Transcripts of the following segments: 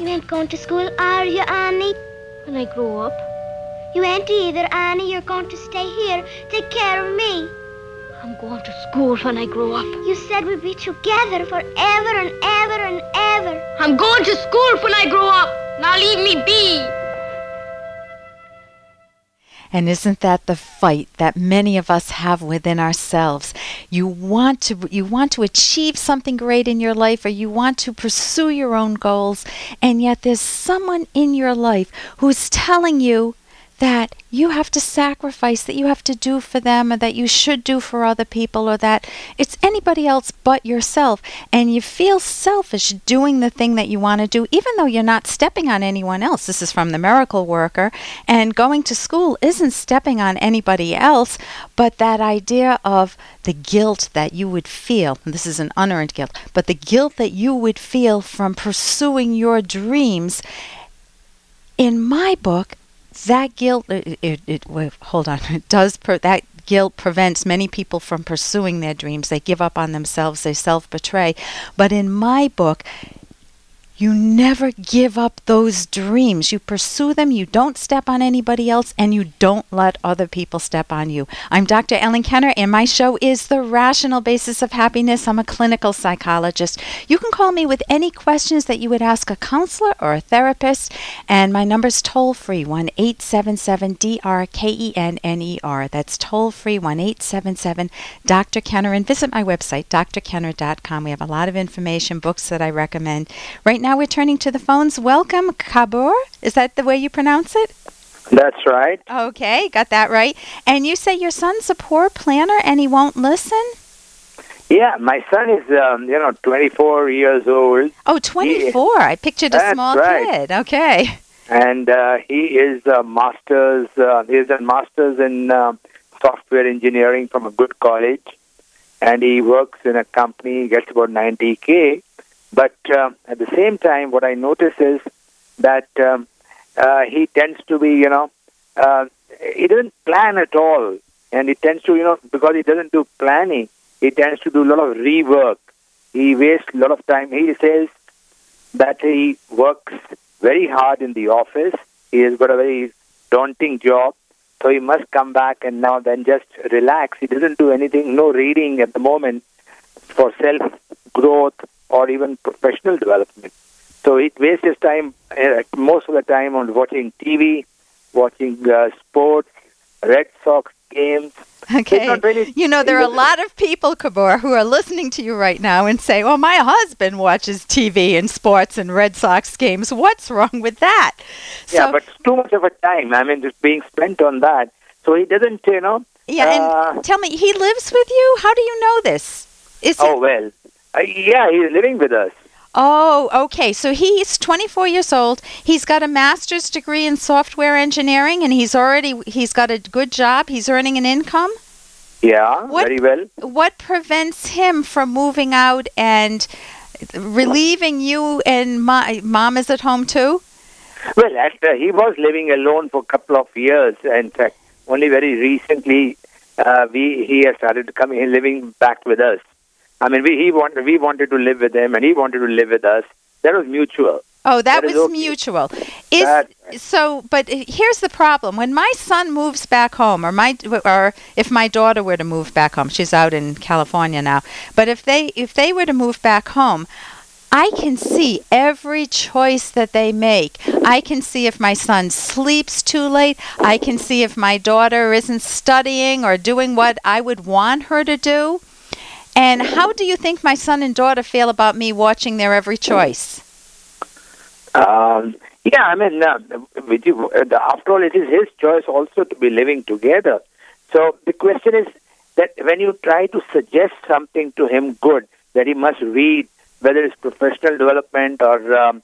You ain't going to school, are you, Annie? When I grow up. You ain't either, Annie. You're going to stay here. Take care of me. I'm going to school when I grow up. You said we'd be together forever and ever and ever. I'm going to school when I grow up. Now leave me be. And isn't that the fight that many of us have within ourselves? You want to you want to achieve something great in your life or you want to pursue your own goals and yet there's someone in your life who's telling you that you have to sacrifice, that you have to do for them, or that you should do for other people, or that it's anybody else but yourself. And you feel selfish doing the thing that you want to do, even though you're not stepping on anyone else. This is from the miracle worker. And going to school isn't stepping on anybody else, but that idea of the guilt that you would feel this is an unearned guilt, but the guilt that you would feel from pursuing your dreams. In my book, that guilt it, it, it hold on. It does per, that guilt prevents many people from pursuing their dreams. They give up on themselves. They self-betray. But in my book you never give up those dreams. You pursue them, you don't step on anybody else, and you don't let other people step on you. I'm Dr. Ellen Kenner, and my show is The Rational Basis of Happiness. I'm a clinical psychologist. You can call me with any questions that you would ask a counselor or a therapist, and my number's toll free 1 877 D R K E N N E R. That's toll free 1 877 Dr. Kenner. And visit my website, drkenner.com. We have a lot of information, books that I recommend. Right now we're turning to the phones. Welcome, Kabur. Is that the way you pronounce it? That's right. Okay, got that right. And you say your son's a poor planner and he won't listen? Yeah, my son is, um, you know, 24 years old. Oh, 24. He, I pictured a small right. kid. Okay. And uh, he is a master's, uh, he is a master's in uh, software engineering from a good college. And he works in a company, he gets about 90K. But uh, at the same time, what I notice is that um, uh, he tends to be, you know, uh, he doesn't plan at all. And he tends to, you know, because he doesn't do planning, he tends to do a lot of rework. He wastes a lot of time. He says that he works very hard in the office. He has got a very daunting job. So he must come back and now then just relax. He doesn't do anything, no reading at the moment for self growth or even professional development. So it wastes his time, uh, most of the time, on watching TV, watching uh, sports, Red Sox games. Okay. Really, you know, there are a lot of people, Kabur, who are listening to you right now and say, well, my husband watches TV and sports and Red Sox games. What's wrong with that? Yeah, so, but too much of a time. I mean, just being spent on that. So he doesn't, you know. Yeah, uh, and tell me, he lives with you? How do you know this? Is oh, well. Uh, yeah, he's living with us. Oh, okay. So he's 24 years old. He's got a master's degree in software engineering and he's already he's got a good job. He's earning an income. Yeah, what, very well. What prevents him from moving out and relieving you and my mom is at home too? Well, after he was living alone for a couple of years. In fact, only very recently uh, we he has started coming living back with us. I mean, we he wanted we wanted to live with him, and he wanted to live with us. That was mutual. Oh, that, That was okay. mutual. Is That- so, but here's the problem: when my son moves back home, or my, or if my daughter were to move back home, she's out in California now. But if they if they were to move back home, I can see every choice that they make. I can see if my son sleeps too late. I can see if my daughter isn't studying or doing what I would want her to do. And how do you think my son and daughter feel about me watching their every choice? Um, yeah, I mean, uh, you, uh, after all, it is his choice also to be living together. So the question is that when you try to suggest something to him good, that he must read, whether it's professional development or um,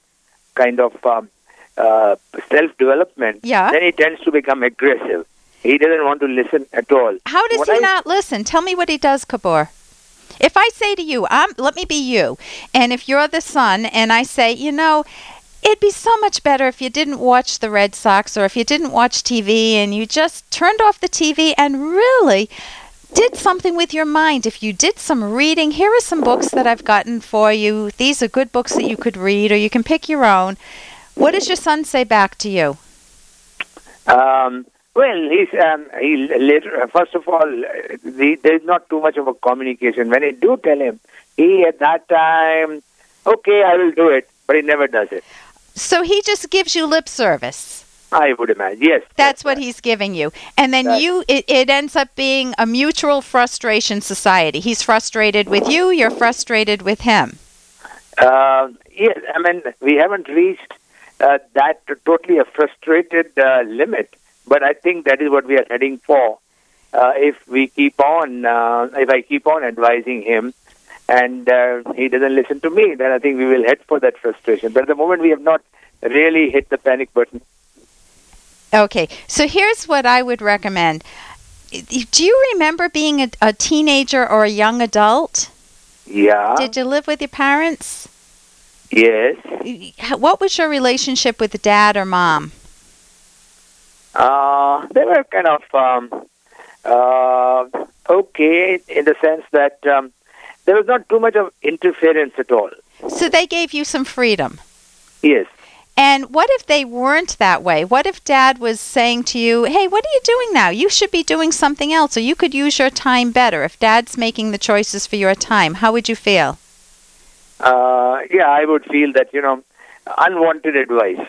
kind of um, uh, self development, Yeah. then he tends to become aggressive. He doesn't want to listen at all. How does What he I- not listen? Tell me what he does, Kabur. If I say to you, I'm, let me be you, and if you're the son, and I say, you know, it'd be so much better if you didn't watch the Red Sox or if you didn't watch TV and you just turned off the TV and really did something with your mind, if you did some reading, here are some books that I've gotten for you. These are good books that you could read, or you can pick your own. What does your son say back to you? Um, well, he's um, he later. First of all, the, there's not too much of a communication. When I do tell him, he at that time, okay, I will do it, but he never does it. So he just gives you lip service. I would imagine. Yes, That's what he's giving you. And then Right. you it, it ends up being a mutual frustration society. He's frustrated with you, you're frustrated with him. Uh, yes, I mean we haven't reached uh, that totally a frustrated uh, limit, but I think that is what we are heading for. Uh, if we keep on, uh, if I keep on advising him, and uh, he doesn't listen to me, then I think we will head for that frustration. But at the moment, we have not really hit the panic button. Okay, so here's what I would recommend. Do you remember being a, a teenager or a young adult? Yeah. Did you live with your parents? yes. What was your relationship with dad or mom? Uh, they were kind of um, uh, okay in the sense that um, there was not too much of interference at all. So they gave you some freedom. Yes. And what if they weren't that way? What if dad was saying to you, hey, what are you doing now? You should be doing something else, or you could use your time better. If dad's making the choices for your time, how would you feel? Uh, yeah, I would feel that, you know, unwanted advice.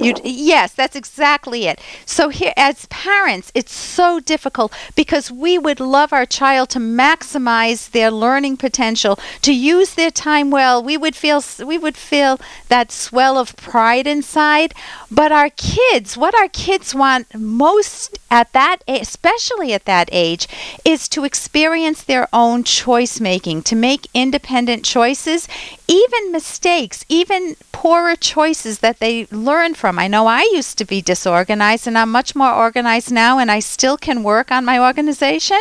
You'd, yes, that's exactly it. So here, as parents, it's so difficult because we would love our child to maximize their learning potential, to use their time well. We would feel we would feel that swell of pride inside. But our kids, what our kids want most at that, especially at that age, is to experience their own choice making, to make independent choices, even mistakes, even poorer choices that they learn from. I know I used to be disorganized and I'm much more organized now and I still can work on my organization.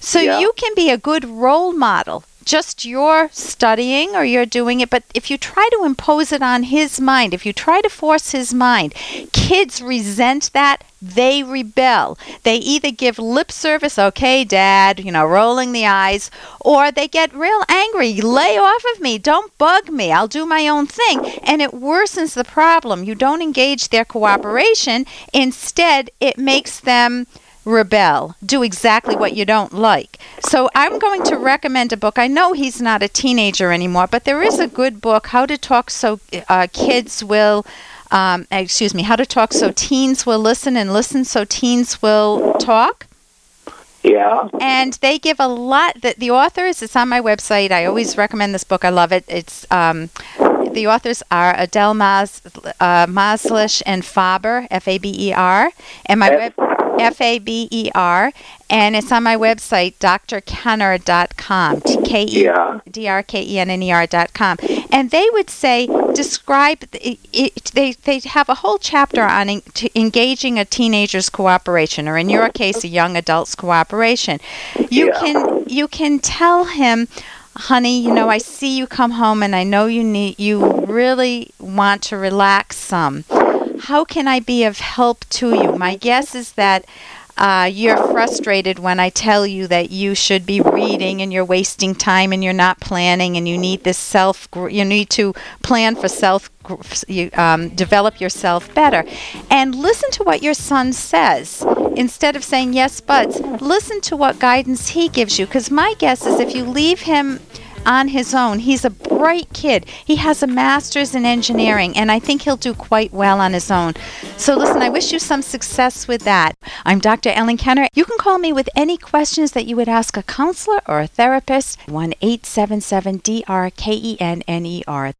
So Yeah. you can be a good role model. Just you're studying or you're doing it, but if you try to impose it on his mind, if you try to force his mind, kids resent that. They rebel. They either give lip service, okay, dad, you know, rolling the eyes, or they get real angry. Lay off of me. Don't bug me. I'll do my own thing. And it worsens the problem. You don't engage their cooperation. Instead, it makes them rebel, do exactly what you don't like. So I'm going to recommend a book. I know he's not a teenager anymore, but there is a good book, How to Talk So uh, Kids Will. Um, excuse me, how to talk so teens will listen and listen so teens will talk. Yeah. And they give a lot. That the authors, it's on my website. I always recommend this book. I love it. It's um, the authors are Adele Mas, uh, Mazlish and Faber, F A B E R, and my web F A B E R, and it's on my website, drkenner.com, T K E Yeah. D R K E N N E R dot com, and they would say describe it, it, they they have a whole chapter on en- engaging a teenager's cooperation, or in your case, a young adult's cooperation. You Yeah. can you can tell him. Honey, you know, I see you come home and I know you need you really want to relax some. How can I be of help to you? My guess is that uh, you're frustrated when I tell you that you should be reading and you're wasting time and you're not planning and you need this self you need to plan for self you um, develop yourself better and listen to what your son says instead of saying yes buts listen to what guidance he gives you because my guess is if you leave him on his own. He's a bright kid. He has a master's in engineering, and I think he'll do quite well on his own. So, listen, I wish you some success with that. I'm Dr. Ellen Kenner. You can call me with any questions that you would ask a counselor or a therapist. 1 877 D R K E N N E R.